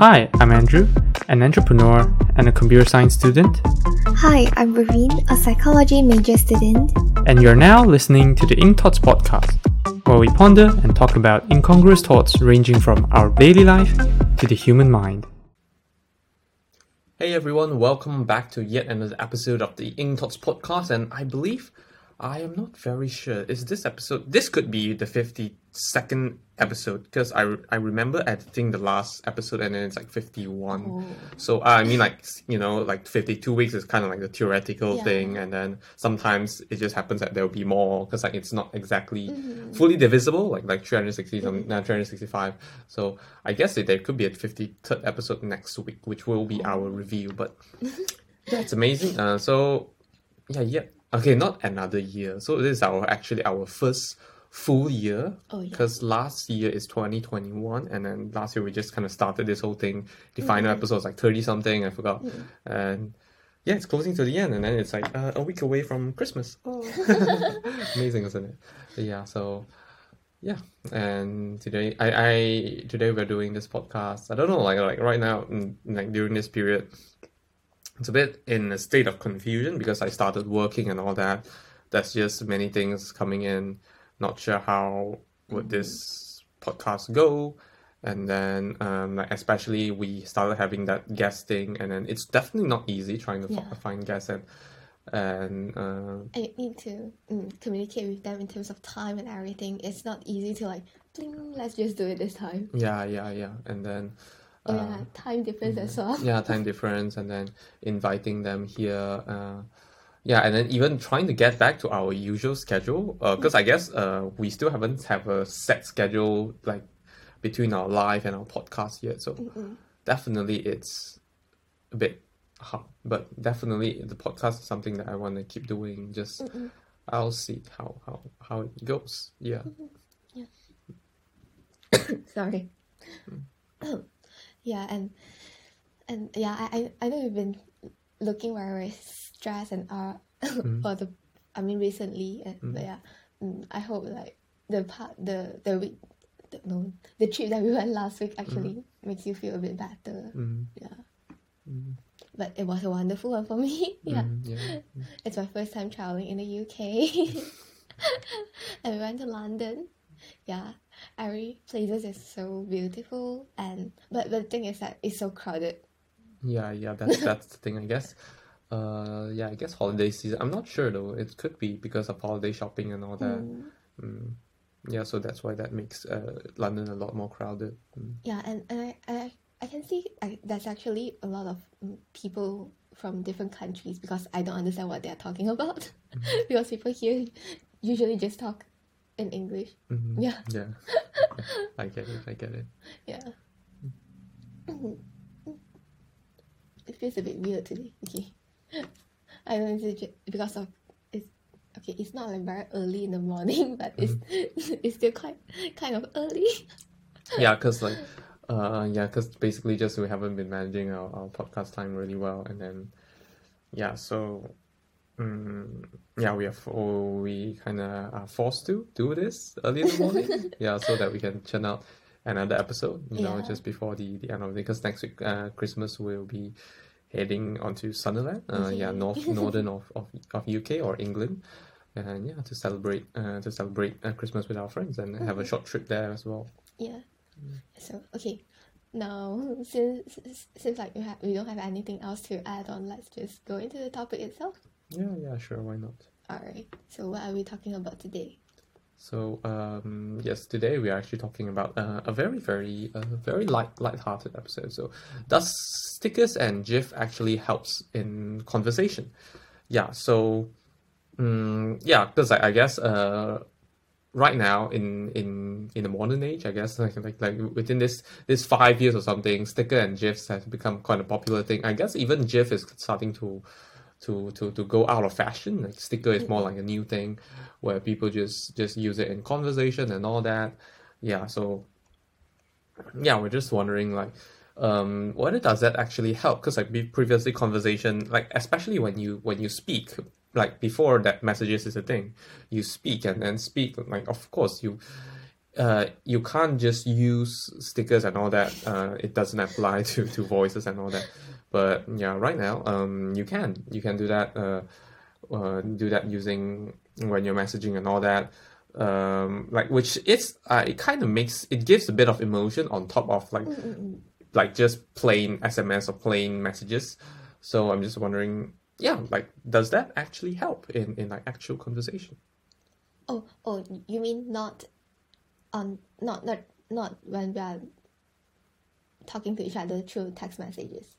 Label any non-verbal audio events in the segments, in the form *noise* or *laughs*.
Hi, I'm Andrew, an entrepreneur and a computer science student, Hi, I'm Raveen, a psychology major student. and you're now listening to the Ink Thoughts podcast, where we ponder and talk about incongruous thoughts ranging from our daily life to the human mind. Hey everyone, welcome back to yet another episode of the Ink Talks podcast. And I believe, I am not very sure, is this episode, this could be the 52nd episode because I, I remember editing the last episode and then it's like 51. So, uh, I mean, like, you know, like 52 weeks is kind of like the theoretical Yeah. thing. And then sometimes it just happens that there'll be more because like it's not exactly fully divisible, like like 360, some, uh, 365. So I guess it, there could be a 53rd episode next week, which will be our review. But *laughs* yeah, it's amazing. Uh, so yeah, yeah. Okay, not another year. So this is our actually our first full year. Oh, yeah. Because last year is 2021, and then last year we just kind of started this whole thing. The final episode was like 30 something, I forgot. And yeah, it's closing to the end, and then it's like uh, a week away from Christmas. Oh, *laughs* amazing, isn't it? Yeah. So yeah, and today I, I today we're doing this podcast. I don't know, like like right now, mm, like during this period, it's a bit in a state of confusion because I started working and all that. There's just many things coming in. Not sure how would this podcast go, and then um, like especially we started having that guest thing and then it's definitely not easy trying to Yeah. find guests and and uh, I need to mm, communicate with them in terms of time and everything. It's not easy to like, bling, let's just do it this time. yeah yeah yeah, and then. Oh uh, yeah, time difference as well. yeah time difference and then inviting them here uh yeah and then even trying to get back to our usual schedule because i guess uh we still haven't have a set schedule like between our live and our podcast yet so definitely it's a bit hard but definitely the podcast is something that i want to keep doing just i'll see how how how it goes yeah. *coughs* Sorry. *coughs* yeah, and and yeah, I I, I know you've been looking very stressed and uh *laughs* for the I mean recently, and, but yeah, mm, I hope like the part the the week the, no the trip that we *laughs* went last week actually makes you feel a bit better. mm, Yeah. But it was a wonderful one for me. *laughs* yeah. mm, yeah It's my first time traveling in the UK. and we went to London. Yeah. Every places is so beautiful and but the thing is that it's so crowded. Yeah, yeah, that's that's the thing, I guess. Uh, yeah, I guess holiday season. I'm not sure though. It could be because of holiday shopping and all that. Mm. Yeah, so that's why that makes uh, London a lot more crowded. Mm. Yeah, and, and I, I I can see I, there's actually a lot of mm, people from different countries because I don't understand what they're talking *laughs* about. because people here usually just talk in English. Mhm. Yeah. Yeah, *laughs* I get it. I get it. Yeah. it feels a bit weird today. Okay. I know it's ju- because of it's okay. It's not like very early in the morning, *laughs* but it's it's still quite kind of early. *laughs* Yeah, cause like, uh, yeah, cause basically just we haven't been managing our, our podcast time really well, and then, yeah, so, um, yeah, we are fo- we kind of are forced to do this early in the morning, *laughs* yeah, so that we can churn out another episode, you know, just before the the end of the because next week, uh, Christmas will be heading onto Sunderland, uh, yeah, north *laughs* northern of, of of UK or England. And yeah, to celebrate, uh, to celebrate uh, Christmas with our friends and have a short trip there as well. Yeah. So okay. Now since since like we have we don't have anything else to add on, let's just go into the topic itself. Yeah, yeah, sure, why not? Alright. So what are we talking about today? So, um, yes, today we are actually talking about uh, a very, very, uh, very light, light-hearted episode. So, does stickers and GIF actually helps in conversation? Yeah. So, um, yeah, because I, I guess uh, right now in in in the modern age, I guess like like like within this this five years or something, sticker and GIFs have become quite a popular thing. I guess even GIF is starting to to to to go out of fashion. Like sticker is more like a new thing where people just just use it in conversation and all that. Yeah, so yeah, we're just wondering like um whether does that actually help because like be- previously conversation like especially when you when you speak like before that messages is a thing you speak and then speak like of course you uh, you can't just use stickers and all that. Uh, it doesn't apply *laughs* to, to voices and all that. But yeah, right now, um, you can you can do that. Uh, uh, do that using when you're messaging and all that. Um, like which is uh, it kind of makes it gives a bit of emotion on top of like Mm-mm. like just plain SMS or plain messages. So I'm just wondering, yeah, like does that actually help in in like actual conversation? Oh, oh, you mean not on not not not when we are talking to each other through text messages.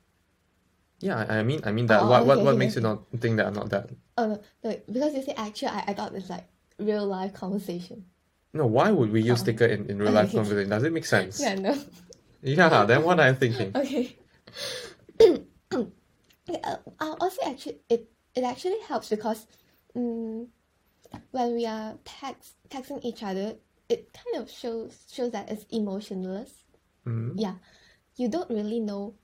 Yeah, I I mean, I mean that. Oh, what what okay, what okay, makes you not think that I'm not that? Oh no, no because you say actual, I, I thought it's like real life conversation. No, why would we use Oh. sticker in, in real life *laughs* Okay. conversation? Does it make sense? Yeah, no. Yeah, *laughs* then what I'm thinking. Okay. *coughs* uh, I'll also actually it it actually helps because um, when we are text texting each other, it kind of shows shows that it's emotionless. Mhm. Yeah, you don't really know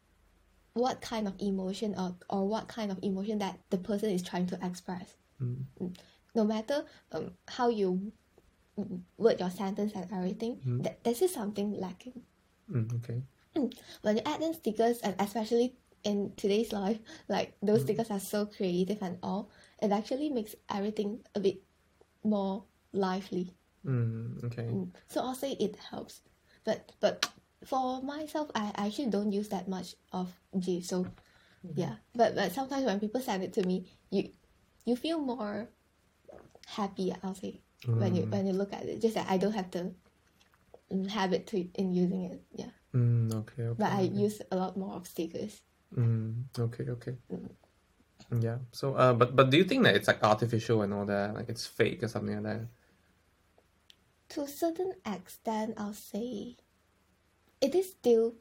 what kind of emotion or, or what kind of emotion that the person is trying to express. Mm. Mm. No matter um, how you mm, word your sentence and everything, Mm. that this is something lacking Mm, okay. when you add in stickers and especially in today's life like those Mm. stickers are so creative and all it actually makes everything a bit more lively Mm, okay. Mm. so i'll say it helps but but for myself i, I actually don't use that much of G. so yeah but but sometimes when people send it to me you you feel more happy i'll say when you Mm. when you look at it just that i don't have the mm, habit to in using it yeah Mm, okay. Okay. but I okay. use a lot more of stickers. Mm, okay. Okay. Mm. Yeah. So, uh, but but do you think that it's like artificial and all that, like it's fake or something like that? To a certain extent, I'll say it is still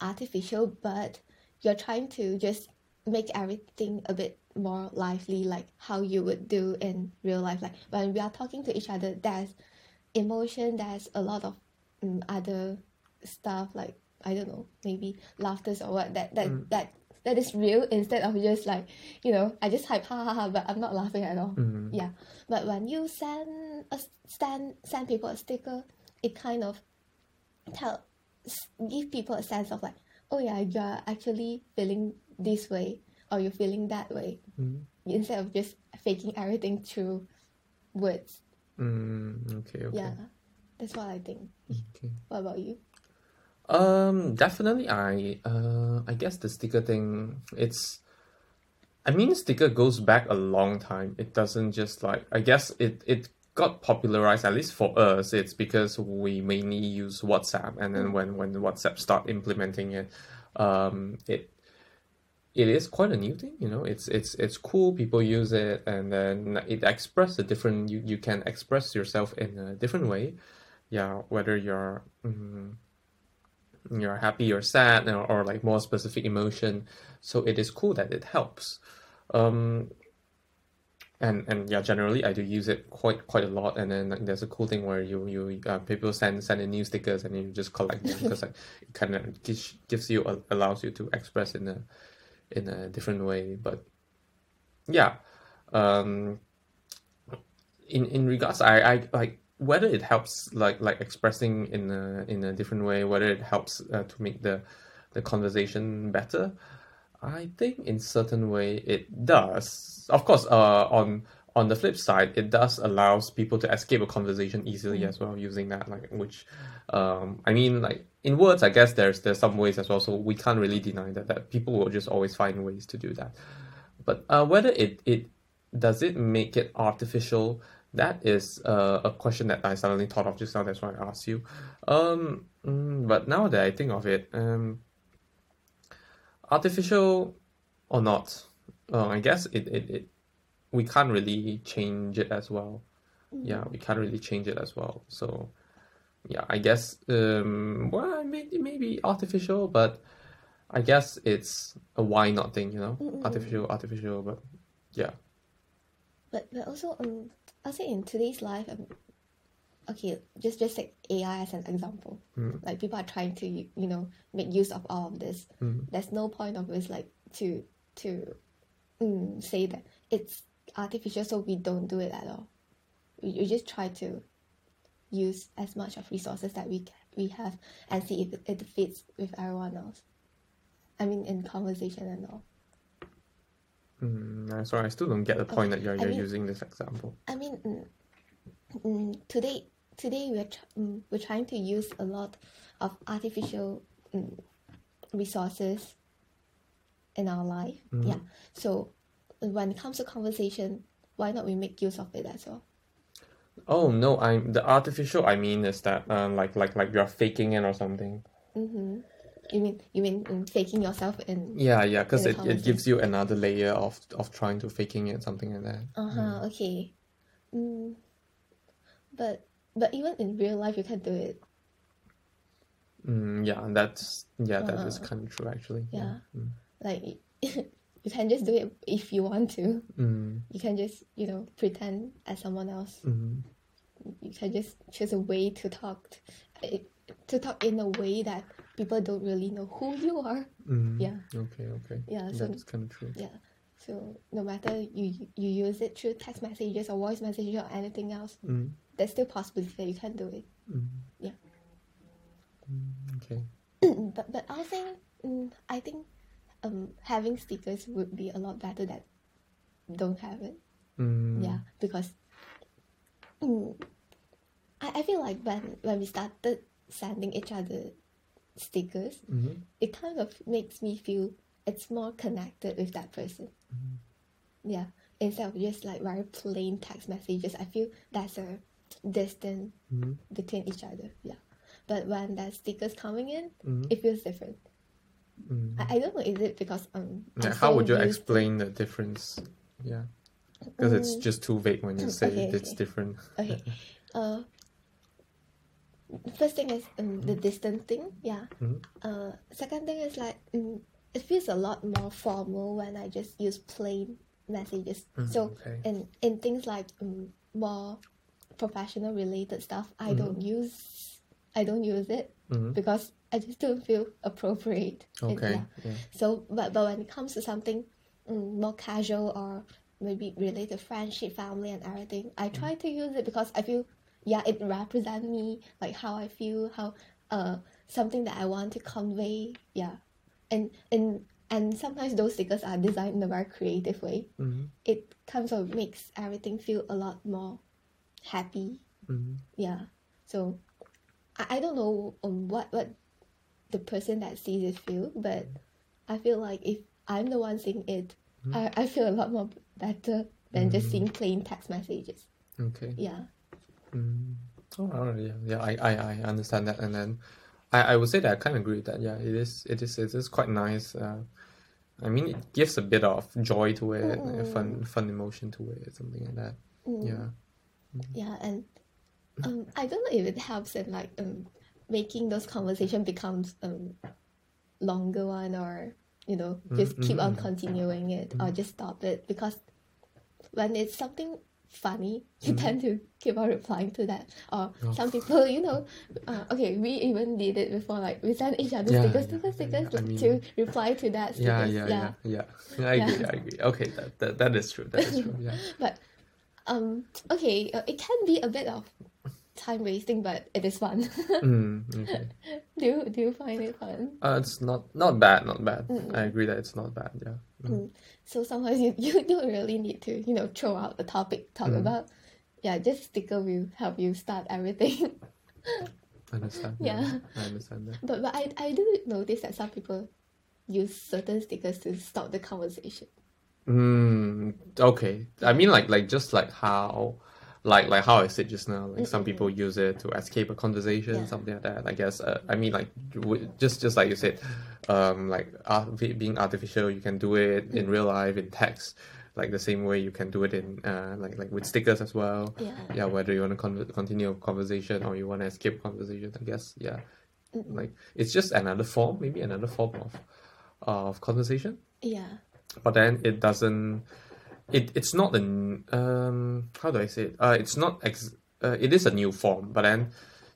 artificial, but you're trying to just make everything a bit more lively, like how you would do in real life. Like when we are talking to each other, there's emotion, there's a lot of um, other stuff, like I don't know, maybe laughters or what that that Mm. that that is real instead of just like you know I just hype ha ha ha, but I'm not laughing at all. Mm. Yeah, but when you send a send send people a sticker, it kind of tell give people a sense of like, oh yeah, you're actually feeling this way or you're feeling that way Mm. instead of just faking everything through words. Mm, okay. Okay. Yeah, that's what I think. Okay. What about you? Um, definitely. I uh, I guess the sticker thing. It's, I mean, sticker goes back a long time. It doesn't just like. I guess it it got popularized at least for us. It's because we mainly use WhatsApp, and then when when WhatsApp start implementing it, um, it it is quite a new thing. You know, it's it's it's cool. People use it, and then it express a different. You you can express yourself in a different way. Yeah, whether you're. mm you're happy or sad or, or like more specific emotion so it is cool that it helps um and and yeah generally i do use it quite quite a lot. And then like, there's a cool thing where you you uh, people send send in new stickers and you just collect them *laughs* because like it kind of gives, gives you allows you to express in a in a different way. But yeah um in in regards i i like whether it helps like like expressing in a in a different way whether it helps uh, to make the the conversation better i think in certain way it does of course uh on on the flip side it does allows people to escape a conversation easily as well using that like which um i mean like in words i guess there's there's some ways as well so we can't really deny that that people will just always find ways to do that but uh, whether it it does it make it artificial that is uh, a question that I suddenly thought of just now. That's why I asked you. Um, mm, but now that I think of it, um, artificial or not, uh, I guess it, it, it we can't really change it as well. Yeah, we can't really change it as well. So yeah, I guess um, well maybe maybe artificial, but I guess it's a why not thing. You know, Mm-mm. artificial, artificial, but yeah. But but also um I'll say in today's life um, okay just just take AI as an example. Mm. Like people are trying to you know make use of all of this. Mm. There's no point of us like to to um, say that it's artificial so we don't do it at all. We, we just try to use as much of resources that we we have and see if it fits with everyone else. I mean, in conversation and all. Mm, I'm sorry, I still don't get the point that you're, I you're mean- using this example. I mean, mm, mm, today today we're tr- mm, we're trying to use a lot of artificial mm, resources in our life. Mhm. Yeah. So when it comes to conversation, why not we make use of it as well? Oh no, I'm the artificial. I mean is that um like like like you're faking it or something. Mm-hmm. You mean you mean mm, faking yourself in? Yeah, yeah, because it, it gives you another layer of of trying to faking it, something like that. Uh huh. Okay. Mm, but but even in real life, you can't do it. Mm, yeah, that's yeah, that is Uh-huh. kind of true actually. Yeah. Mm. Like *laughs* you can just do it if you want to. Mm, You can just you know pretend as someone else. mm, You can just choose a way to talk. T- to talk in a way that people don't really know who you are. mm. Yeah. Okay, okay. Yeah, so- That's kind of true. Yeah. So no matter you you use it through text messages or voice messages or anything else, Mm, there's still possibility that you can do it. mm. Yeah. Mm, okay. *clears throat* but but I saying, mm, I think um having stickers would be a lot better than don't have it. Mm, Yeah, because mm, I, I feel like when when we started sending each other stickers, mhm, it kind of makes me feel it's more connected with that person. Yeah, instead of just like very plain text messages, I feel that's a distance mhm, between each other. Yeah, but when there's stickers coming in, mhm, it feels different. mm. I, I don't know, is it because um Yeah, how would you explain the difference? Yeah, because it's Mm, just too vague when you say okay, it's okay. different. okay *laughs* uh first thing is um, the distance thing yeah Mhm. uh second thing is like um, it feels a lot more formal when i just use plain messages Mm, so okay. in in things like um, more professional related stuff i don't use i don't use it Mhm. because i just don't feel appropriate Okay. yeah. Yeah. So, but but when it comes to something mm, more casual or maybe related to friendship, family, and everything, I try to use it because I feel, yeah, it represents me, like how I feel, how uh something that I want to convey, yeah, and and and sometimes those stickers are designed in a very creative way. Mhm, It kind of makes everything feel a lot more happy, mhm. yeah. So, I, I don't know um, what what the person that sees it feel, but I feel like if I'm the one seeing it, I, I feel a lot more better than just seeing plain text messages. Okay. Yeah. Mm. Oh, yeah, yeah. I, I, I understand that, and then I, I would say that I kind of agree with that. Yeah, it is, it is, it is quite nice. Uh, I mean, it gives a bit of joy to it, a fun, fun emotion to it, something like that. Mm. Yeah. Yeah, and um, I don't know if it helps in like um making those conversation becomes um longer one or you know just keep on continuing it or just stop it because when it's something funny you tend to keep on replying to that or some people you know uh, okay we even did it before like we send each other Yeah, stickers yeah, stickers stickers yeah, I mean- to reply to that Yeah, yeah, yeah, yeah, yeah. I agree, I agree. Okay, that, that, that is true. That is true. Yeah. *laughs* but um okay uh, it can be a bit of time wasting but it is fun *laughs* Mm, okay. do you, do you find it fun Uh, it's not not bad, not bad. I agree that it's not bad. Yeah. Mm. so sometimes you, *laughs* you don't really need to you know throw out the topic talk Mm. about yeah just sticker will help you start everything I *laughs* understand. Yeah. I understand that. but but I, I do notice that some people use certain stickers to stop the conversation Mm, okay. I mean, like, like just like how, like, like how I said just now. Like some people use it to escape a conversation, Yeah. something like that. I guess. Uh, I mean, like, w- just just like you said, um, like art, being artificial, you can do it in real life in text, like the same way you can do it in uh, like like with stickers as well. Yeah. Yeah. Whether you want to con- continue a conversation or you want to escape a conversation, I guess. Yeah. Like it's just another form, maybe another form of of conversation yeah but then it doesn't it it's not an um how do I say it? Uh it's not ex uh, it is a new form but then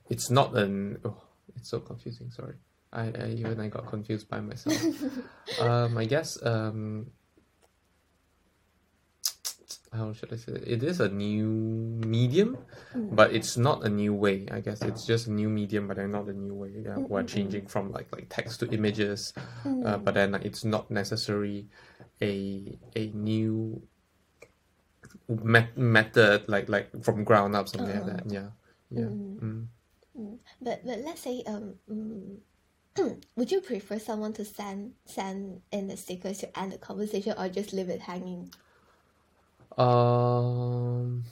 it's not an oh it's so confusing sorry. I, I even I got confused by myself. *laughs* Um I guess um how should I say it? It is a new medium, but it's not a new way. I guess it's just a new medium, but not a new way. Yeah, we're changing from like like text to images, uh, but then it's not necessary a a new met- method like like from ground up something like that. Yeah, yeah. Mm. But but let's say um. mm, *clears throat* would you prefer someone to send send in the stickers to end the conversation or just leave it hanging? Um.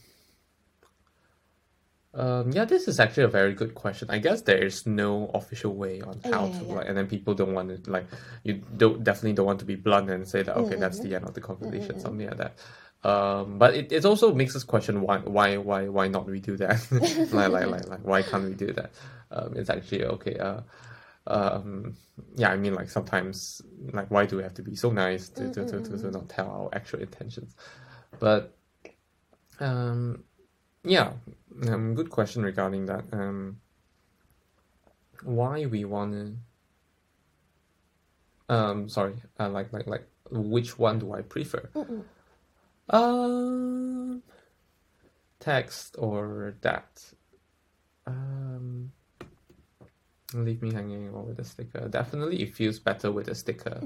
Um, yeah, this is actually a very good question. I guess there is no official way on how yeah, to yeah, like, and then people don't want to like you don't definitely don't want to be blunt and say that okay, that's the end of the conversation, something like that. Um, but it, it also makes us question why why why why not we do that? *laughs* like like like like why can't we do that? Um, it's actually okay. Uh, um, yeah, I mean like sometimes like why do we have to be so nice to to to, to, to not tell our actual intentions? But um, yeah, um, good question regarding that. Um, why we wanna? Um, sorry, uh, like like like which one do I prefer? Mm-mm. Um, text or that? Um, leave me hanging or with a sticker. Definitely, it feels better with a sticker.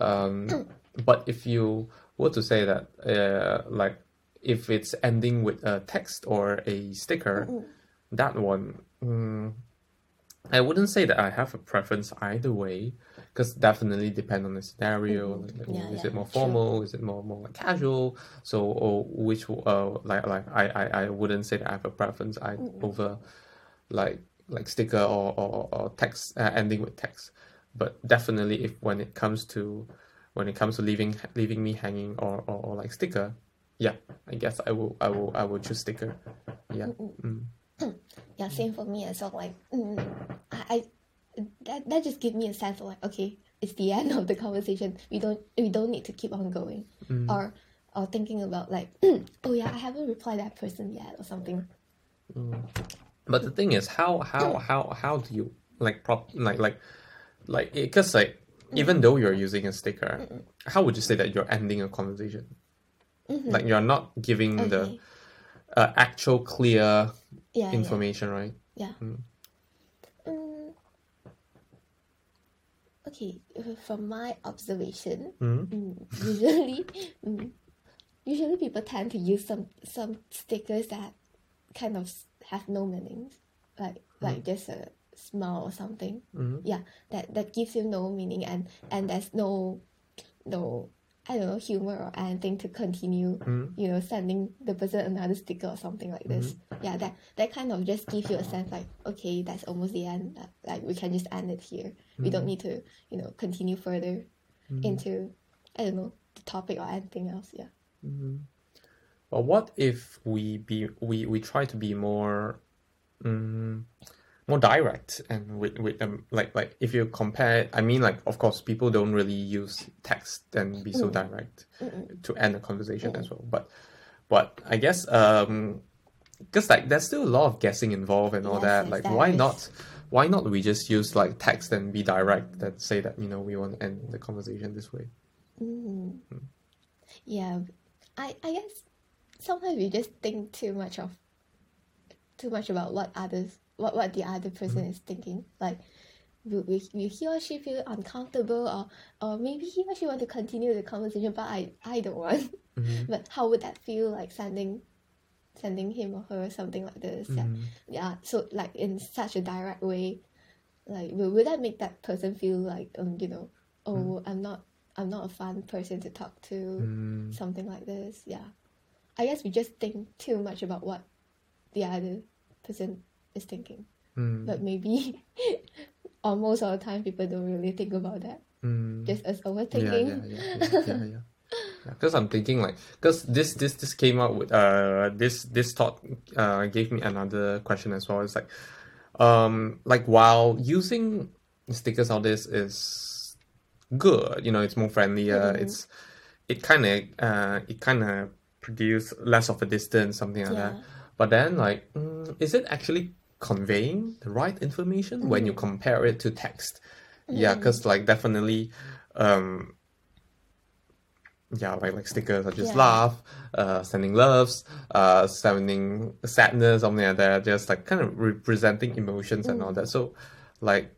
Um, but if you were to say that, uh, like, if it's ending with a text or a sticker, that one, mm, I wouldn't say that I have a preference either way, because definitely depend on the scenario. Like, like, Yeah, is yeah, it more true. formal? Is it more more like casual? So, or which uh like like I I, I wouldn't say that I have a preference I over like like sticker or or, or text uh, ending with text. But definitely, if when it comes to when it comes to leaving leaving me hanging or, or, or like sticker, yeah, I guess I will I will I will choose sticker. Yeah. Mm. *clears throat* Yeah, same for me as well. Like, mm, I, I that that just give me a sense of like, okay, it's the *laughs* end of the conversation. We don't we don't need to keep on going, or or thinking about like, *clears throat* oh yeah, I haven't replied that person yet or something. But the thing is, how how how how do you like prop like like like because like even though you're using a sticker, how would you say that you're ending a conversation? Like you're not giving the uh, actual clear Yeah, information, right? yeah, yeah. Mm. Okay, uh, from my observation, Mm. mm, usually, *laughs* mm, usually people tend to use some some stickers that kind of have no meanings, like like just a smile or something. Mhm. Yeah, that that gives you no meaning and and there's no no I don't know humor or anything to continue. Mm. You know, sending the person another sticker or something like this. Yeah, that that kind of just gives you a sense like okay, that's almost the end. Like, like we can just end it here. We don't need to you know continue further into I don't know the topic or anything else. Yeah. But what if we be we we try to be more um, more direct and with with um like like if you compare I mean like of course people don't really use text and be so direct to end a conversation as well. But but I guess um because like there's still a lot of guessing involved and all Yes, that. like there why not why not we just use like text and be direct that say that you know we want to end the conversation this way? Yeah, I I guess sometimes we just think too much of too much about what others what what the other person is thinking. Like, will, will, will he or she feel uncomfortable, or or maybe he or she want to continue the conversation, but I I don't want. *laughs* But how would that feel like sending sending him or her something like this? Yeah, yeah. So like in such a direct way, like will, will that make that person feel like um you know oh I'm not I'm not a fun person to talk to Mm. something like this yeah I guess we just think too much about what the other person is thinking Mm. but maybe *laughs* almost all the time people don't really think about that Mm. just as yeah, overthinking yeah, yeah, yeah, yeah, yeah. Because I'm thinking like, because this this this came out with uh this this thought uh gave me another question as well. It's like, um, like while using stickers all this is good, you know, it's more friendlier. It's it kind of uh it kind of produce less of a distance, something like that. But then like, mm, is it actually conveying the right information when you compare it to text? Yeah, because like definitely, um, yeah, like like stickers or just Yeah. laugh, uh, sending loves, uh, sending sadness, something like that. Just like kind of representing emotions and all that. So, like,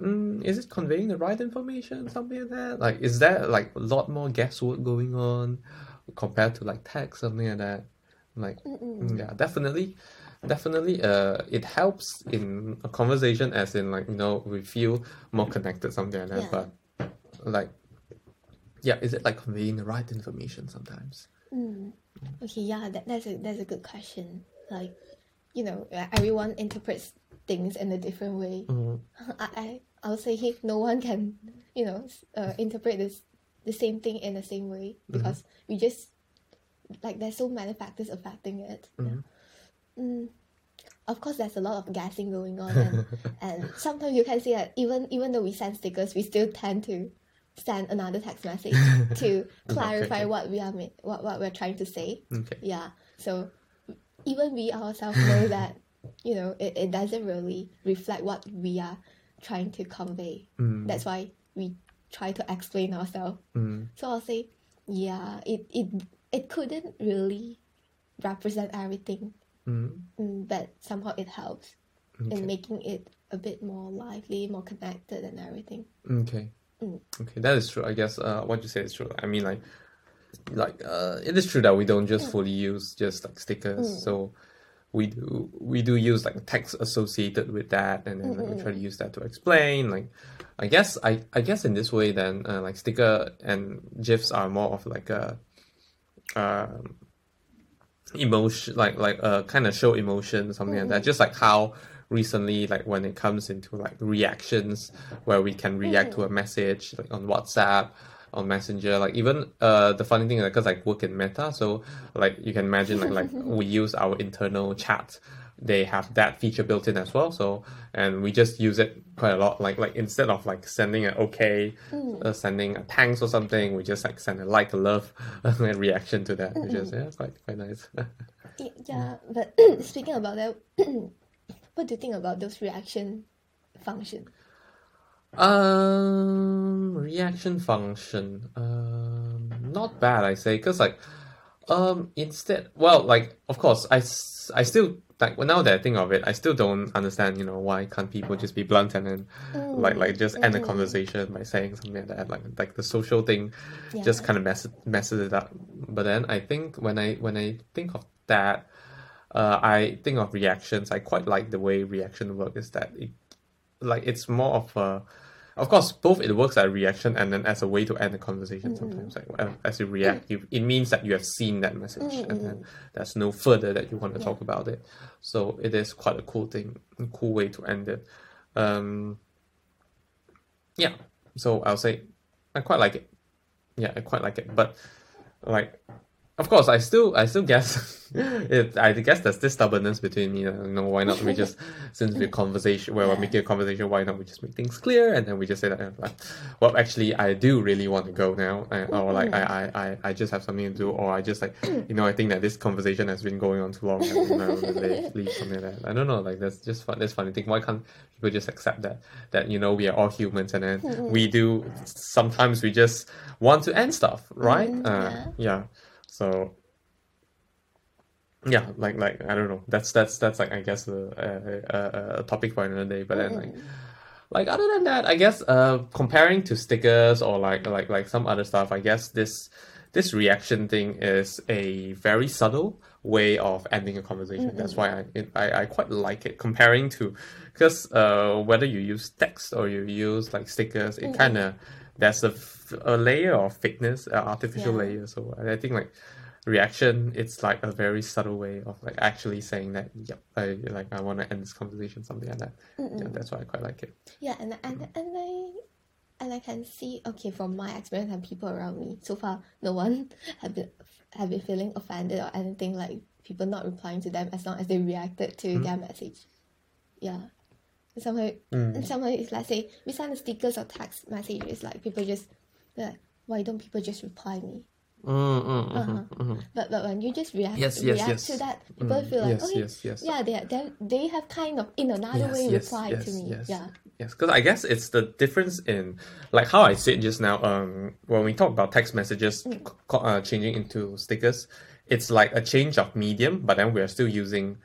mm, is it conveying the right information, something like that? Like, is there like a lot more guesswork going on compared to like text, something like that? Like, mm, yeah, definitely, definitely. Uh, it helps in a conversation, as in like you know we feel more connected, something like that. Yeah. But like yeah, is it like conveying the right information sometimes? Mm. Okay, yeah, that, that's a that's a good question. Like, you know, everyone interprets things in a different way. Mhm. *laughs* I I I would say hey, *laughs* no one can, you know, uh, interpret this the same thing in the same way because we just like there's so many factors affecting it. Mhm. Mm. Of course, there's a lot of guessing going on, and, *laughs* and sometimes you can see that even even though we send stickers, we still tend to send another text message *laughs* to clarify what we are what what we're trying to say. Okay. Yeah. So even we ourselves know *laughs* that, you know, it, it doesn't really reflect what we are trying to convey. Mm. That's why we try to explain ourselves. Mm. So I'll say, yeah, it it it couldn't really represent everything, Mm. mm, but somehow it helps Okay. in making it a bit more lively, more connected, and everything. Okay. Mm. Okay, that is true. I guess uh, what you say is true. I mean, like, like uh, it is true that we don't just fully use just like stickers. Mm. So we do we do use like text associated with that, and then like, we try to use that to explain. Like, I guess I I guess in this way, then uh, like sticker and gifs are more of like a um emotion like like uh kind of show emotion something like that. Just like how recently like when it comes into like reactions where we can react to a message like on whatsapp on messenger like even uh the funny thing is because like work in Meta so like you can imagine like like *laughs* we use our internal chat they have that feature built in as well so and we just use it quite a lot like like instead of like sending an okay uh, sending a thanks or something we just like send a like a love *laughs* reaction to that which is yeah quite quite nice Y- *laughs* Yeah, but *coughs* speaking about that, *coughs* what do you think about those reaction function? Um, reaction function. Um, not bad, I say, because like, um, instead, well, like, of course, I, I still like well, now that I think of it, I still don't understand. You know, why can't people just be blunt and then like like just end the conversation by saying something like that? Like like the social thing, just Yeah. kind of mess messes it up. But then I think when I when I think of that, uh, I think of reactions. I quite like the way reaction work is that it like it's more of a of course both it works as a reaction and then as a way to end the conversation sometimes like as you react mm. you it means that you have seen that message mm, and mm, then there's no further that you want to talk about it. So it is quite a cool thing a cool way to end it. Um yeah so i'll say i quite like it. Yeah i quite like it but like of course i still i still guess *laughs* it i guess there's this stubbornness between me you know why not we just *laughs* since we're conversation where we're making a conversation why not we just make things clear and then we just say that uh, like, well actually i do really want to go now uh, or like I, I i i just have something to do or i just like you know i think that this conversation has been going on too long and you know, leave, leave something like that i don't know like that's just fun that's funny thing. Why can't people just accept that that you know we are all humans and then we do sometimes we just want to end stuff right? Mm, uh, yeah so yeah like like i don't know. That's that's that's like i guess a, a, a, a topic for another day. But then like like other than that i guess uh comparing to stickers or like like like some other stuff i guess this this reaction thing is a very subtle way of ending a conversation. That's why I, it, I i quite like it comparing to because uh whether you use text or you use like stickers it kind of there's a, a layer of fakeness an uh, artificial Yeah. layer so i think like reaction it's like a very subtle way of like actually saying that yep i like i want to end this conversation something like that yeah that's why i quite like it Yeah, and and and I and I can see okay from my experience and people around me so far, no one *laughs* have been have been feeling offended or anything like people not replying to them as long as they reacted to mm-hmm. their message. Yeah. Somehow, somehow it's like say we send the stickers or text messages like people just like why don't people just reply me? Mm, mm, mhm, Uh-huh. mhm. But but when you just react Yes, yes, react yes. to that, people Mm, feel like yes, okay, yes, yes. yeah, they they they have kind of in another way replied to me. yes. Yeah. Yes, because I guess it's the difference in, like how I said just now, um, when we talk about text messages Mm. uh, changing into stickers, it's like a change of medium, but then we're still using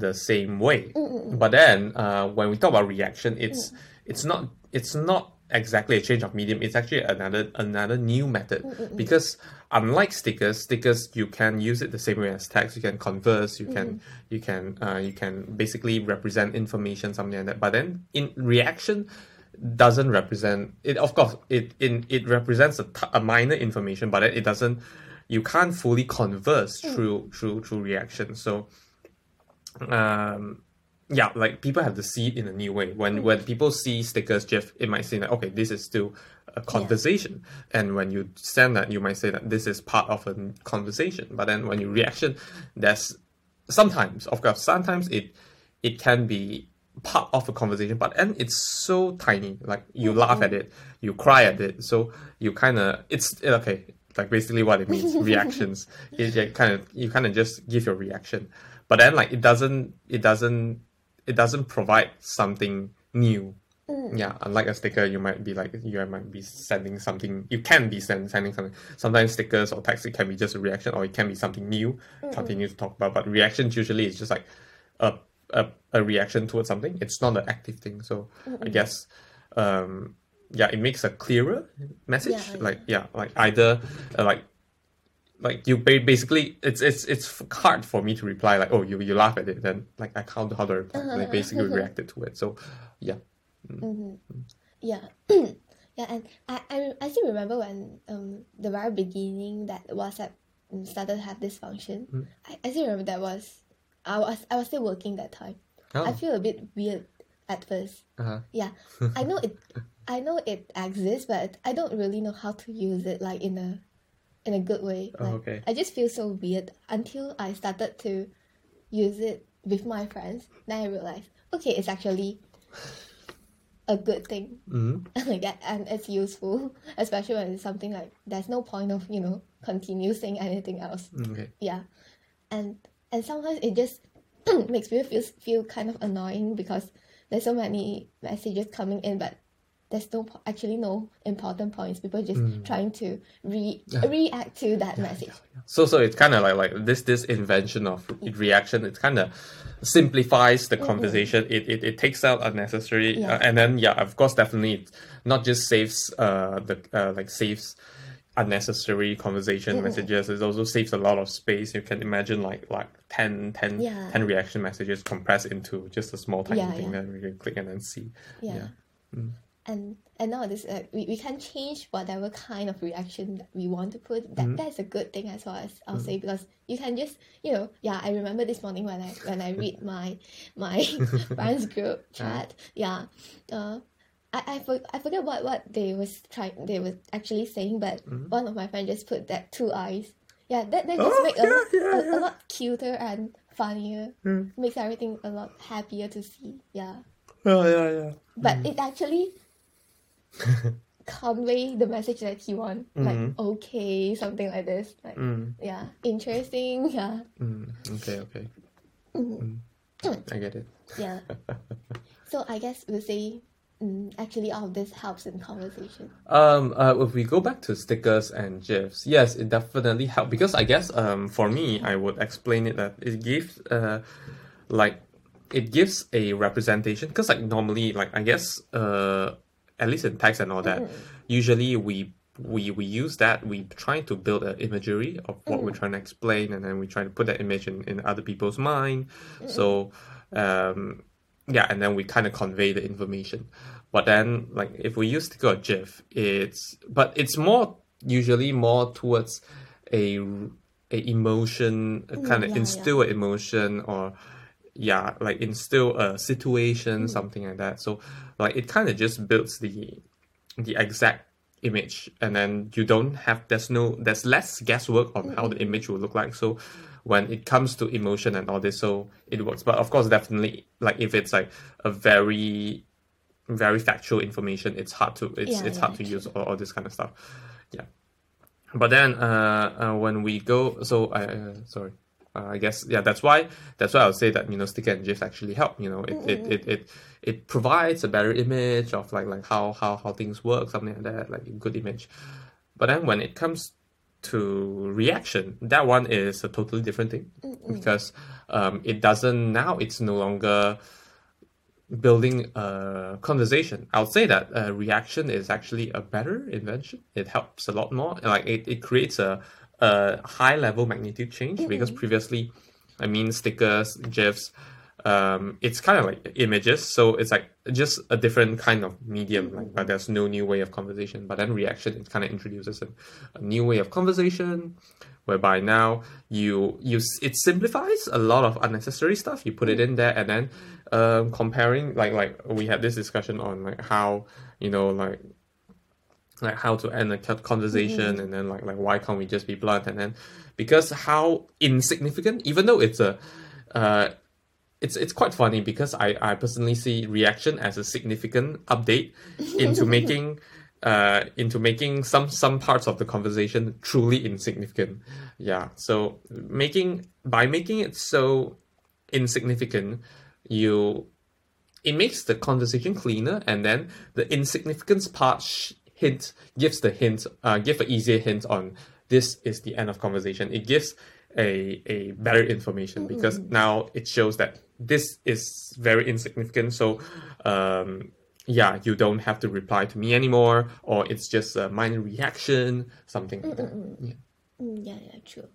the same way. Mm, But then, uh, when we talk about reaction, it's it's not it's not exactly a change of medium. It's actually another another new method Mm, because unlike stickers, stickers you can use it the same way as text. You can converse. You can you can uh, you can basically represent information something like that. But then in reaction doesn't represent it. Of course, it in it represents a, t- a minor information, but it doesn't. You can't fully converse through through through reaction. So um yeah like people have to see it in a new way. When when people see stickers GIF it might seem like okay this is still a conversation. And when you send that you might say that this is part of a conversation. But then when you reaction there's sometimes of course sometimes it it can be part of a conversation but then it's so tiny. Like you laugh at it you cry at it. So you kind of it's okay like basically what it means *laughs* reactions. It, kind of you kind of just give your reaction but then like it doesn't it doesn't it doesn't provide something new. Yeah unlike a sticker you might be like you might be sending something you can be send, sending something. Sometimes stickers or text it can be just a reaction or it can be something new continue to talk about. But reactions usually is just like a, a, a reaction towards something. It's not an active thing. So i guess um yeah it makes a clearer message. Yeah. like yeah like either uh, like like you basically it's it's it's hard for me to reply like oh you you laugh at it then like I can't how *laughs* to reply Uh-huh, they basically *laughs* reacted to it so yeah Yeah. *clears throat* yeah, and I, I I still remember when um the very beginning that WhatsApp um, started to have this function. Mm. I, I still remember that was I was I was still working that time. I oh feel a bit weird at first. uh-huh. Yeah. I know it I know it exists but I don't really know how to use it like in a in a good way. Oh, Like, okay. I just feel so weird until I started to use it with my friends. Then I realized, okay, it's actually a good thing. Mhm. *laughs* like that and it's useful *laughs* especially when it's something like there's no point of you know continue saying anything else okay yeah and and sometimes it just *clears throat* makes me feel feel kind of annoying because there's so many messages coming in but there's no actually no important points. People just trying to re- react to that message. so so it's kind of like like this this invention of reaction it kind of simplifies the conversation. It, it it takes out unnecessary Yeah. uh, and then yeah of course definitely it not just saves uh the uh, like saves unnecessary conversation messages it also saves a lot of space. You can imagine like like 10 10, Yeah. 10 reaction messages compressed into just a small tiny Yeah, thing yeah. that we can click and then see. Yeah, and and nowadays uh, we, we can change whatever kind of reaction we want to put. That mm-hmm. that's a good thing as well as I'll mm-hmm. say because you can just you know yeah I remember this morning when I when I read my my *laughs* friends group uh-huh. chat. Yeah uh I, I, for, I forget what, what they was trying they were actually saying but mm-hmm. one of my friends just put that two eyes. Yeah that, that just Oh, make a, yeah, yeah, a, yeah. a lot cuter and funnier. Mm. Makes everything a lot happier to see. Yeah. Oh yeah yeah. But mm. it actually *laughs* convey the message that you want like okay something like this like yeah interesting *laughs* yeah. Mm, okay okay. Mm. i get it. Yeah. *laughs* So i guess we'll say mm, actually all of this helps in conversation. Um, uh, if we go back to stickers and gifs, yes, it definitely helped. Because I guess um for me I would explain it that it gives uh like it gives a representation. Because like normally like I guess uh at least in text and all that mm-hmm. usually we we we use that. We try to build an imagery of what we're mm-hmm. trying to explain and then we try to put that image in, in other people's mind. Mm-hmm. So um yeah and then we kind of convey the information. But then like if we use sticker or gif it's but it's more usually more towards a a emotion mm, kind of yeah, yeah. instill an emotion or yeah like instill a situation something like that. So like it kind of just builds the the exact image and then you don't have there's no there's less guesswork on how the image will look like. So when it comes to emotion and all this so it works. But of course definitely like if it's like a very very factual information it's hard to it's Yeah, it's yeah, hard to use all, all this kind of stuff. Yeah. But then uh, uh, when we go, so I uh, sorry. Uh, I guess yeah, that's why that's why I would say that you know sticker and GIF actually help. You know, it, it, it, it, it provides a better image of like like how how how things work, something like that, like a good image. But then when it comes to reaction, that one is a totally different thing because um, it doesn't now. It's no longer building a conversation. I would say that uh, reaction is actually a better invention. It helps a lot more. Like it, it creates a, a high level magnitude change because previously, I mean, stickers, GIFs, um, it's kind of like images. So it's like just a different kind of medium, like, but there's no new way of conversation. But then reaction, it kind of introduces a, a new way of conversation whereby now you you it simplifies a lot of unnecessary stuff. You put it in there, and then um, comparing like like we had this discussion on like how you know like like how to end a conversation and then like like why can't we just be blunt and then because how insignificant even though it's a uh it's it's quite funny because I, I personally see reaction as a significant update into *laughs* making uh into making some some parts of the conversation truly insignificant. Yeah. So making by making it so insignificant, you it makes the conversation cleaner and then the insignificance part sh- hint gives the hint uh give an easier hint on this is the end of conversation. It gives a a better information because now it shows that this is very insignificant. So um yeah, you don't have to reply to me anymore, or it's just a minor reaction, something like that. Yeah. Mm, yeah, yeah, true.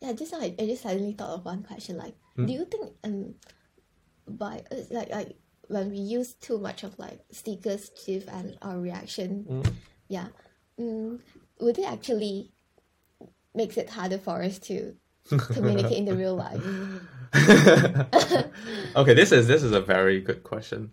Yeah, just now I, I just suddenly thought of one question. Like, do you think um, by uh, like like when we use too much of like stickers, GIF, and our reaction, yeah, mm, would it actually makes it harder for us to *laughs* communicate in the real life? *laughs* okay, this is this is a very good question.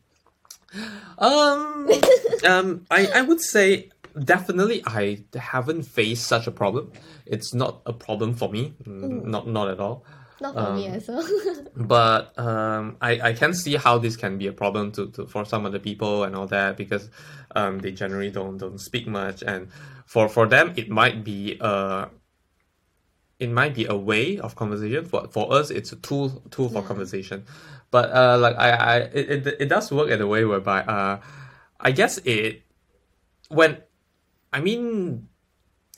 Um, *laughs* um, I I would say definitely I haven't faced such a problem. It's not a problem for me, mm, not not at all. Not for me as *laughs* well. But um, I I can see how this can be a problem to, to for some other people and all that because um they generally don't don't speak much and for for them it might be a it might be a way of conversation. For for us, it's a tool tool for conversation. But uh, like I, I it, it it does work in a way whereby uh, I guess it when I mean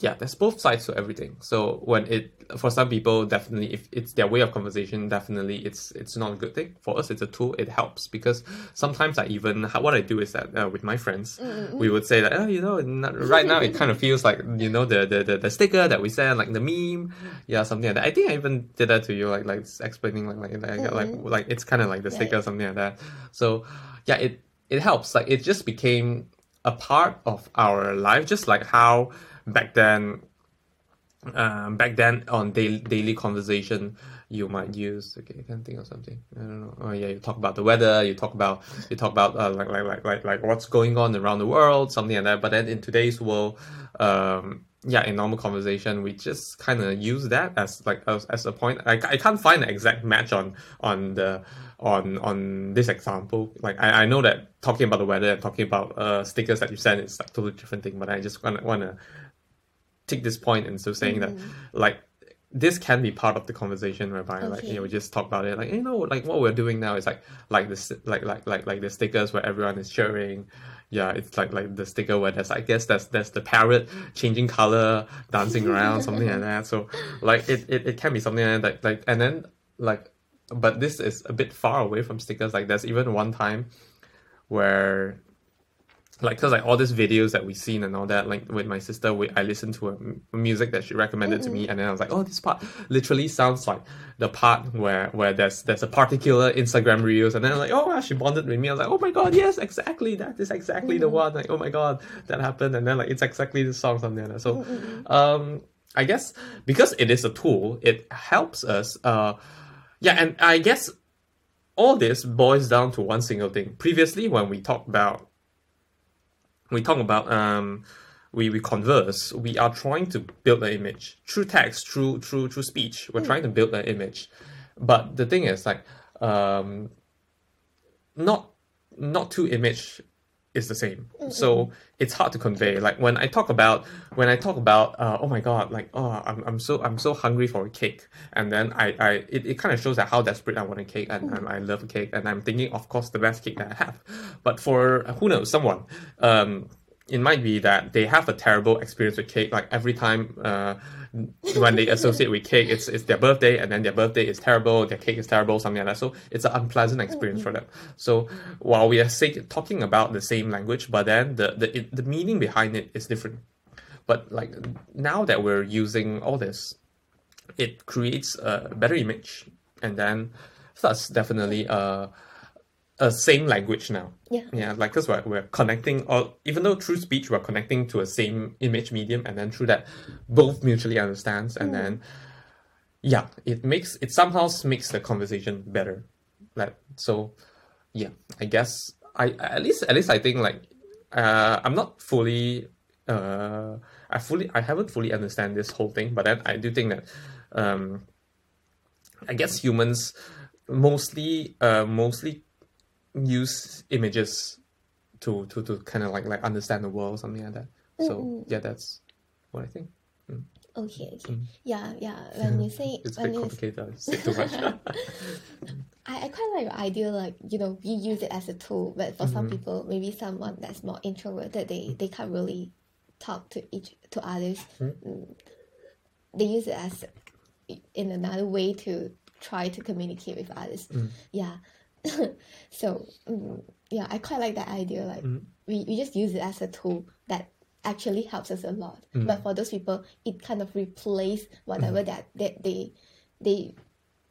yeah, there's both sides to everything. So when it for some people definitely if it's their way of conversation, definitely it's it's not a good thing. For us, it's a tool. It helps because sometimes I even what I do is that uh, with my friends, we would say that oh, you know not, right now it kind of feels like you know the, the the the sticker that we send like the meme, yeah something like that. I think I even did that to you like like explaining like like like like, like it's kind of like the sticker something like that. So yeah, it it helps. Like it just became a part of our life, just like how back then um, back then on daily, daily conversation you might use okay I can't think of something. I don't know. Oh yeah you talk about the weather you talk about you talk about uh, like, like like like like what's going on around the world something like that. But then in today's world um yeah in normal conversation we just kind of use that as like as, as a point. I, I can't find an exact match on on the on on this example. Like I, I know that talking about the weather and talking about uh stickers that you send is like totally different thing but I just want to want to take this point and so saying that mm-hmm. like this can be part of the conversation whereby like you know we just talk about it like you know like what we're doing now is like like this like like like like the stickers where everyone is cheering yeah it's like like the sticker where there's i guess that's that's the parrot changing color dancing around *laughs* something like that. So like it, it, it can be something like that like and then like but this is a bit far away from stickers. Like there's even one time where like because like all these videos that we've seen and all that like with my sister we, i listened to a m- music that she recommended to me and then i was like oh this part literally sounds like the part where where there's there's a particular instagram reels and then I'm like oh wow, she bonded with me. I was like oh my god yes exactly that is exactly the one. Like oh my god that happened and then like it's exactly the song something like that. So um i guess because it is a tool it helps us uh yeah and i guess all this boils down to one single thing. Previously when we talked about we talk about um, we, we converse, we are trying to build an image through text, through through through speech. We're trying to build an image, but the thing is like um, not not two image is the same. So it's hard to convey. Like when I talk about when I talk about uh, oh my god, like oh I'm, I'm so I'm so hungry for a cake, and then I, I it, it kind of shows that how desperate I want a cake, and I'm, I love a cake, and I'm thinking of course the best cake that I have. But for who knows someone, um, it might be that they have a terrible experience with cake. Like every time uh, when they associate with cake, it's it's their birthday, and then their birthday is terrible, their cake is terrible, something like that. So it's an unpleasant experience for them. So while we are say, talking about the same language, but then the the it, the meaning behind it is different. But like now that we're using all this, it creates a better image, and then thus definitely uh a same language now. Yeah. Yeah, like because we're, we're connecting, or even though through speech we're connecting to a same image medium, and then through that, both mutually understands, and then, yeah, it makes it somehow makes the conversation better. Like so, yeah, I guess I at least at least I think like, uh, I'm not fully, uh, I fully I haven't fully understand this whole thing, but then I do think that, um, I guess humans mostly uh mostly use images to to to kind of like like understand the world something like that so yeah that's what i think Okay, okay. Yeah, yeah. When you say *laughs* it's a when bit you complicated I say too much *laughs* I, I quite like your idea like you know you use it as a tool but for Mm-hmm. some people maybe someone that's more introverted they they can't really talk to each to others Mm-hmm. Mm. they use it as in another way to try to communicate with others Mm. yeah *laughs* so mm, yeah I quite like that idea like Mm. we, we just use it as a tool that actually helps us a lot Mm. but for those people it kind of replace whatever that, that they they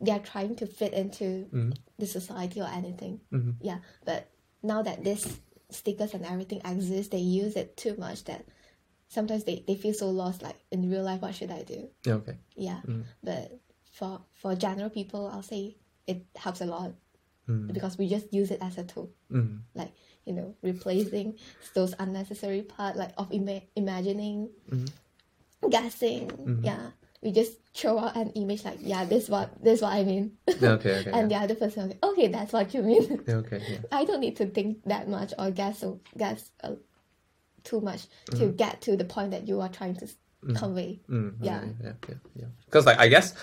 they are trying to fit into Mm. the society or anything. Mhm. Yeah, but now that this stickers and everything exists, they use it too much that sometimes they, they feel so lost. Like in real life, what should I do? yeah okay Yeah, Mm. but for for general people, I'll say it helps a lot Mm. because we just use it as a tool. Mm. Like you know, replacing those unnecessary part like of ima- imagining, Mm-hmm. guessing. Yeah, we just throw out an image like, yeah, this what this what I mean. Okay okay *laughs* and yeah. the other person be, okay that's what you mean *laughs* okay yeah. *laughs* i don't need to think that much or guess so guess uh, too much to get to the point that you are trying to s convey Mm, Yeah. yeah, yeah, yeah. Because like I guess,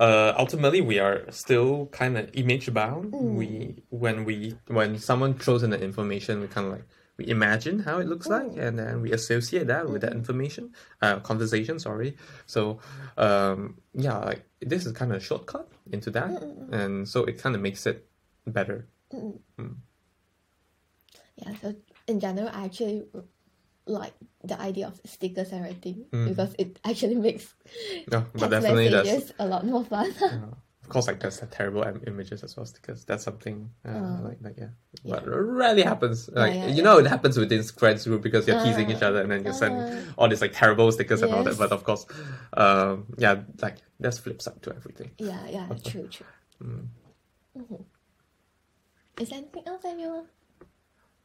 uh, ultimately we are still kind of image bound. Mm. We when we when someone throws in the information, we kind of like we imagine how it looks Mm. like, and then we associate that with that information, uh, conversation. Sorry. So, um, yeah, like this is kind of a shortcut into that, Mm, and so it kind of makes it better. yeah so in general i actually like the idea of stickers and everything because it actually makes No, but text definitely that's a lot more fun *laughs* of course like there's the terrible im- images as well because that's something uh, Oh. like like yeah. Yeah. but rarely happens like yeah, you yeah. know it happens within friends group because you're teasing each Uh, other and then you send uh, all these like terrible stickers and all that but of course um yeah like there's flip side to everything yeah yeah true true *laughs* Mm. Mhm. is there anything else that you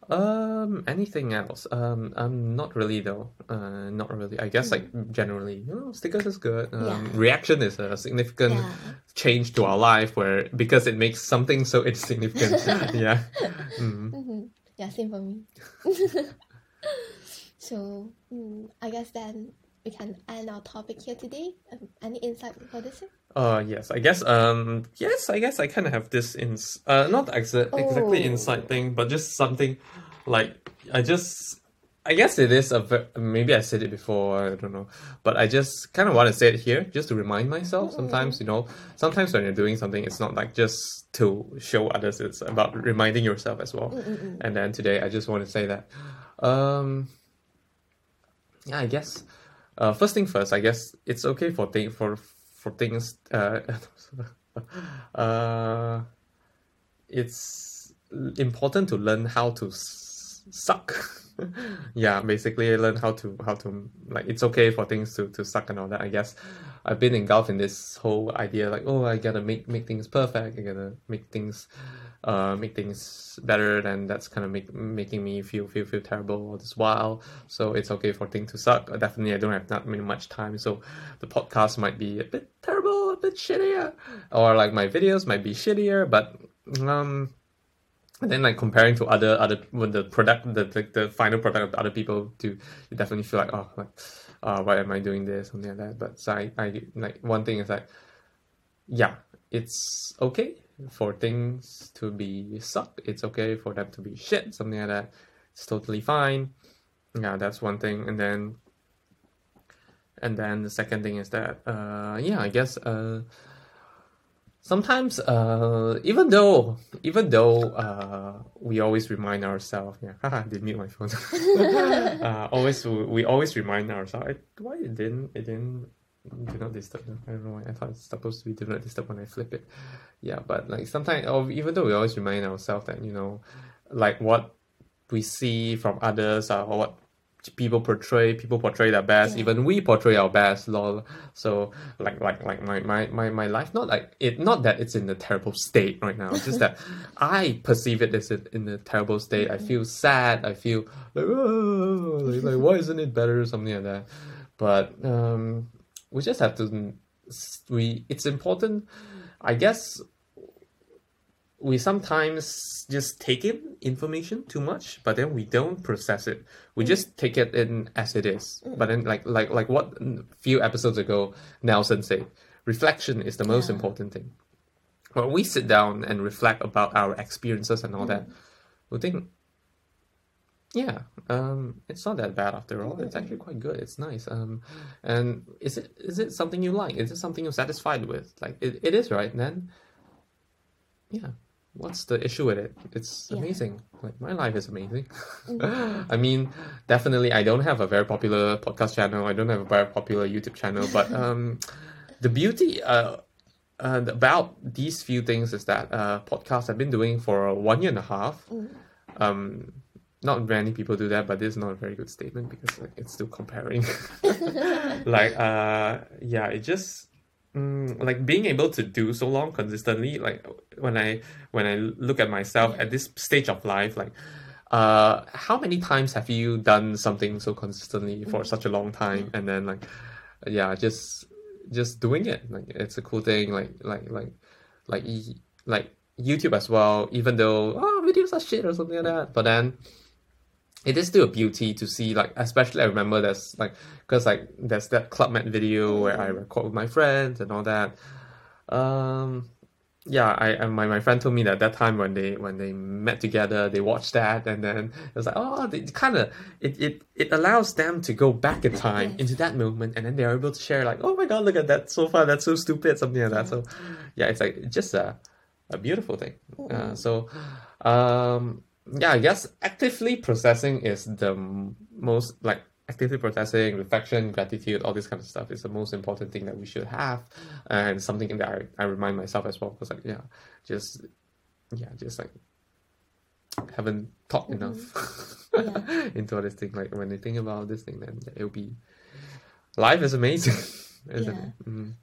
um anything else um um not really though uh not really i guess like generally you know stickers is good um. Yeah. reaction is a significant Yeah. change to our life where because it makes something so insignificant *laughs* *laughs* yeah mm. hmm Yeah, same for me. *laughs* so mm, I guess then we can end our topic here today. Um, any insight for this? one? Uh yes, I guess um yes, I guess I kind of have this in uh not exa- exactly Oh. insight thing, but just something like I just I guess it is a ve- maybe I said it before, I don't know, but I just kind of want to say it here just to remind myself. Sometimes you know, sometimes when you're doing something, it's not like just to show others; it's about reminding yourself as well. And then today, I just want to say that, um, yeah, I guess. Uh, first thing first, I guess it's okay for thing for for things. Uh, *laughs* uh, it's important to learn how to suck. *laughs* *laughs* yeah, basically learn how to how to like it's okay for things to to suck and all that. I guess I've been engulfed in this whole idea like oh I gotta make make things perfect. I gotta make things uh make things better. And that's kind of make making me feel feel feel terrible all this while. So it's okay for things to suck. Definitely, I don't have that many much time, so the podcast might be a bit terrible, a bit shittier, or like my videos might be shittier. But um, and then like comparing to other other when the product the, the, the final product of other people to you definitely feel like oh like uh why am I doing this something like that. But so I, I like one thing is like yeah it's okay for things to be suck. It's okay for them to be shit something like that. It's totally fine. Yeah that's one thing. And then and then the second thing is that uh yeah I guess uh sometimes uh even though even though uh we always remind ourselves yeah haha did mute my phone. *laughs* Uh always we always remind ourselves why it didn't it didn't do not disturb I don't know why I thought it's supposed to be do not disturb when I flip it. Yeah but like sometimes even though we always remind ourselves that you know like what we see from others or what people portray people portray their best. Yeah. even we portray our best lol. So like like like my, my my my life not like it not that it's in a terrible state right now it's just that *laughs* i perceive it as in, in a terrible state. I feel sad. I feel like, oh, like, like why isn't it better? or something like that. But um we just have to we it's important i guess we sometimes just take in information too much, but then we don't process it. We just take it in as it is. But then, like like like what few episodes ago Nelson said, reflection is the most Yeah. important thing. When we sit down and reflect about our experiences and all that, we think, yeah, um, it's not that bad after all. It's actually quite good. It's nice. Um, and is it is it something you like? Is it something you're satisfied with? Like it, it is, right? Then, yeah. What's the issue with it? It's Yeah. amazing. Like my life is amazing. *laughs* I mean, definitely, I don't have a very popular podcast channel. I don't have a very popular YouTube channel, but *laughs* um, the beauty uh, uh, about these few things is that uh, podcasts I've been doing for one year and a half. Um, not many people do that, but this is not a very good statement because like, it's still comparing. *laughs* like, uh, yeah, it just mm, like being able to do so long consistently. Like when I when I look at myself at this stage of life, like. Uh, how many times have you done something so consistently for such a long time, and then like, yeah, just just doing it like it's a cool thing like like like like like youtube as well even though oh videos are shit or something like that but then it is still a beauty to see like especially i remember there's like because like there's that club med video where i record with my friends and all that. Um yeah i and my, my friend told me that that time when they when they met together they watched that and then it was like oh they kind of it, it it allows them to go back in time into that moment and then they're able to share like oh my god look at that so far that's so stupid something like that. So yeah. it's like just a, a beautiful thing. Uh, so um yeah i guess actively processing is the most like actively processing reflection gratitude all this kind of stuff is the most important thing that we should have and something that i, I remind myself as well because like yeah just yeah just like haven't thought enough Yeah. *laughs* into all this thing like when they think about this thing then it'll be life is amazing *laughs* isn't Yeah. it mm.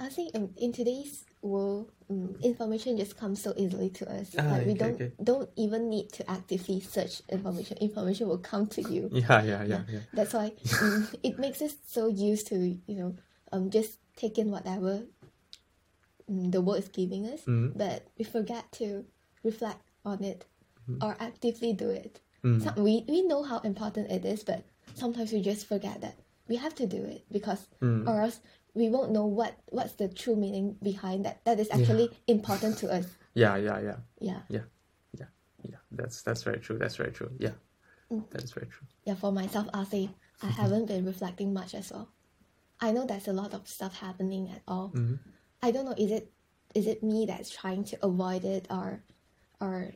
I think in, in today's world, um, information just comes so easily to us. Ah, like we okay, don't okay. don't even need to actively search information. Information will come to you. *laughs* yeah yeah yeah yeah That's why um, *laughs* it makes us so used to you know um just taking whatever um, the world is giving us, Mhm. but we forget to reflect on it Mm-hmm. or actively do it. Mm. Some, we we know how important it is, but sometimes we just forget that we have to do it because Mm. or else we won't know what what's the true meaning behind that that is actually important to us. *laughs* yeah yeah yeah Yeah. yeah yeah yeah that's that's very true that's very true yeah that is very true Yeah, for myself, I'll say I haven't been reflecting much as well. I know there's a lot of stuff happening at all. Mhm. I don't know, is it is it me that's trying to avoid it or or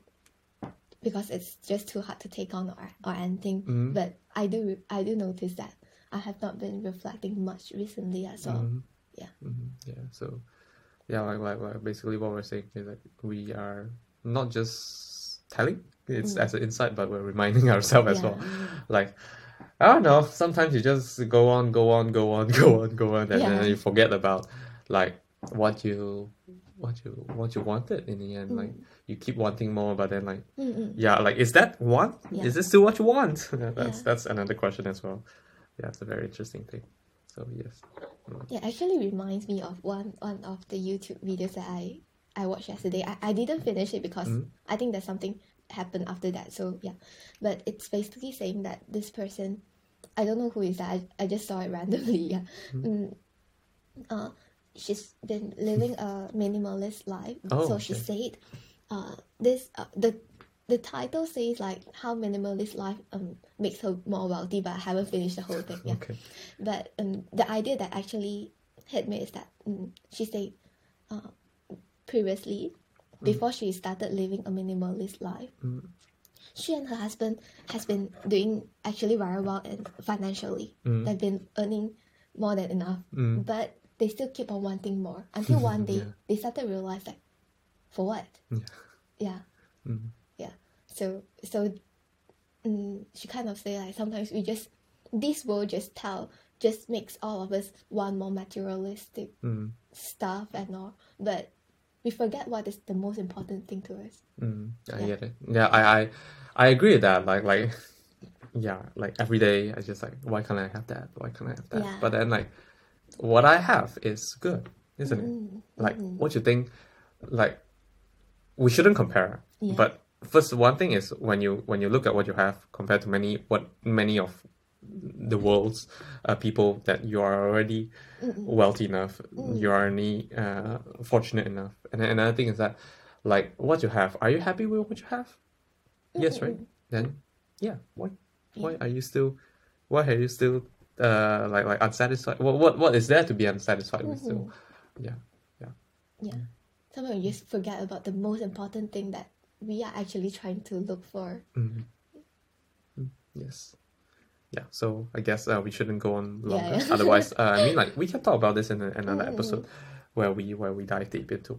because it's just too hard to take on or, or anything. Mhm. But I do I do notice that I have not been reflecting much recently as well. Mhm. Yeah. Mhm. yeah so yeah like, like like basically what we're saying is that we are not just telling it's Mm. as an insight but we're reminding *laughs* ourselves as well like I don't know. Sometimes you just go on, go on, go on, *laughs* go on, go on, and Yeah. then you forget about like what you, what you, what you wanted in the end. Like you keep wanting more, but then like Mm-mm. yeah, like is that want? Yeah. Is this still what you want? *laughs* that's Yeah. that's another question as well. Yeah, it's a very interesting thing. So yes. Yeah, actually reminds me of one one of the YouTube videos that I I watched yesterday. I, I didn't finish it because Mhm. I think there's something happened after that. So yeah, but it's basically saying that this person, I don't know who is that. I, I just saw it *laughs* randomly. Yeah, mm. uh, she's been living a minimalist life. Oh, so she said, uh, this uh, the the title says like how minimalist life um makes her more wealthy, but I haven't finished the whole thing. Yeah, Okay. but um the idea that actually hit me is that um, she said, uh, previously, before she started living a minimalist life, she and her husband has been doing actually very well and financially. They've been earning more than enough, but they still keep on wanting more until one *laughs* day Yeah. they started to realize like, for what? Yeah. Yeah, Mm. yeah. So so, mm, she kind of say like sometimes we just this world just tell just makes all of us want more materialistic Mm. stuff and all, but we forget what is the most important thing to us. Mm, I Yeah. get it. Yeah, I, I, I agree with that. Like, like, yeah, like every day I just like, why can't I have that? Why can't I have that? Yeah. But then like, what I have is good, isn't it? Mm, Like, mm. what you think? Like, we shouldn't compare. Yeah. But first, one thing is when you when you look at what you have compared to many what many of the world's uh, people that you are already wealthy enough, you are already uh, fortunate enough. And another thing is that, like, what you have, are you happy with what you have? Yes, right. Then, yeah. Why? Why are you still? Why are you still uh like like unsatisfied? What what what is there to be unsatisfied with? Still, yeah, yeah. Yeah. Sometimes we just forget about the most important thing that we are actually trying to look for. Yes. Yeah, so I guess uh, we shouldn't go on longer. yeah. Otherwise, uh, I mean, *laughs* like we can talk about this in another episode where we where we dive deep into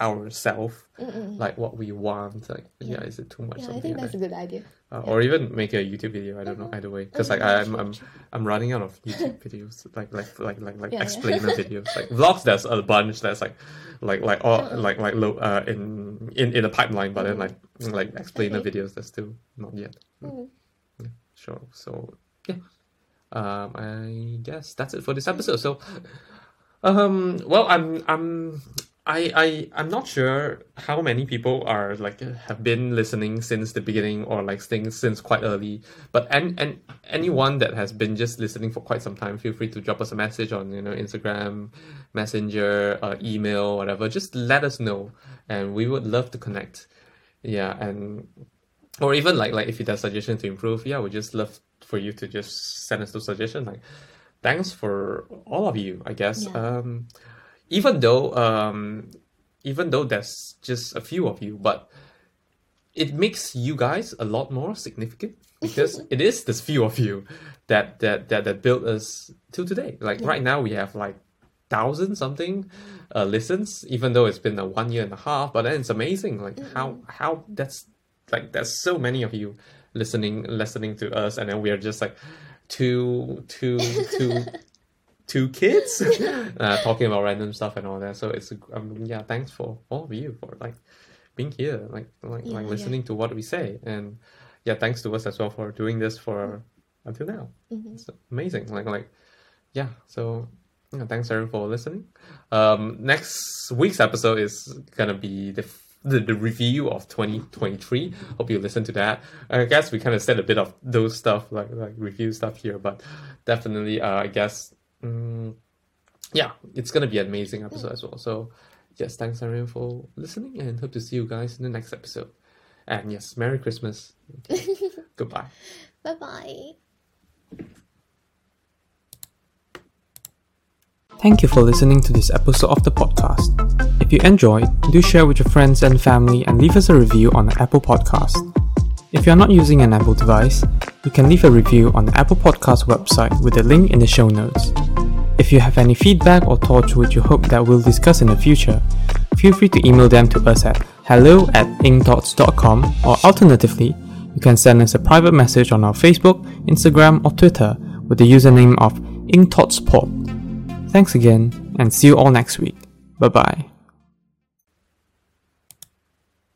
ourself, like what we want. Like, yeah, is it too much? Yeah, I think that's that? a good idea. Uh, or even make a YouTube video. I don't know. Either way, because like I'm I'm I'm running out of *laughs* YouTube videos, like like like like like Yeah, yeah. explainer *laughs* videos, like vlogs. There's a bunch. That's like like like all like like low uh in in in the pipeline, but then like like explainer Okay. videos. That's still not yet. Yeah, sure. So yeah, um, I guess that's it for this episode. So, um, well, I'm I'm. I, I I'm not sure how many people are like have been listening since the beginning or like staying since quite early. But and and anyone that has been just listening for quite some time, feel free to drop us a message on you know Instagram, Messenger, uh, email, whatever. Just let us know, and we would love to connect. Yeah, and or even like like if you have suggestions to improve, yeah, we just love for you to just send us those suggestions. Like, thanks for all of you, I guess. Yeah. Um, even though um, even though there's just a few of you, but it makes you guys a lot more significant *laughs* because it is this few of you that that that that built us till today. Like right now, we have like thousand something uh, listens, even though it's been a one year and a half. But then it's amazing, like how how that's like there's so many of you listening listening to us, and then we are just like two two two *laughs* two kids *laughs* uh, talking about random stuff and all that. So it's um, yeah, thanks for all of you for like being here, like like Yeah, like yeah. listening to what we say, and yeah, thanks to us as well for doing this for until now. It's amazing. Like like yeah. So yeah, thanks everyone for listening. Um, next week's episode is gonna be the. f- The, the review of 2023 hope you listen to that i guess we kind of said a bit of those stuff like like review stuff here but definitely uh, i guess mm, yeah, it's gonna be an amazing episode as well. So, yes, thanks everyone for listening, and hope to see you guys in the next episode. And yes, Merry Christmas. *laughs* Goodbye. Bye bye. Thank you for listening to this episode of the podcast. If you enjoyed, do share with your friends and family and leave us a review on the Apple Podcast. If you are not using an Apple device, you can leave a review on the Apple Podcast website with the link in the show notes. If you have any feedback or thoughts which you hope that we'll discuss in the future, feel free to email them to us at hello at inkthoughts.com or alternatively, you can send us a private message on our Facebook, Instagram, or Twitter with the username of inkthoughtspod. Thanks again, and see you all next week. Bye bye.